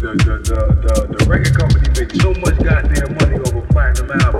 the, the, the, the, record company makes so much goddamn money over platinum album,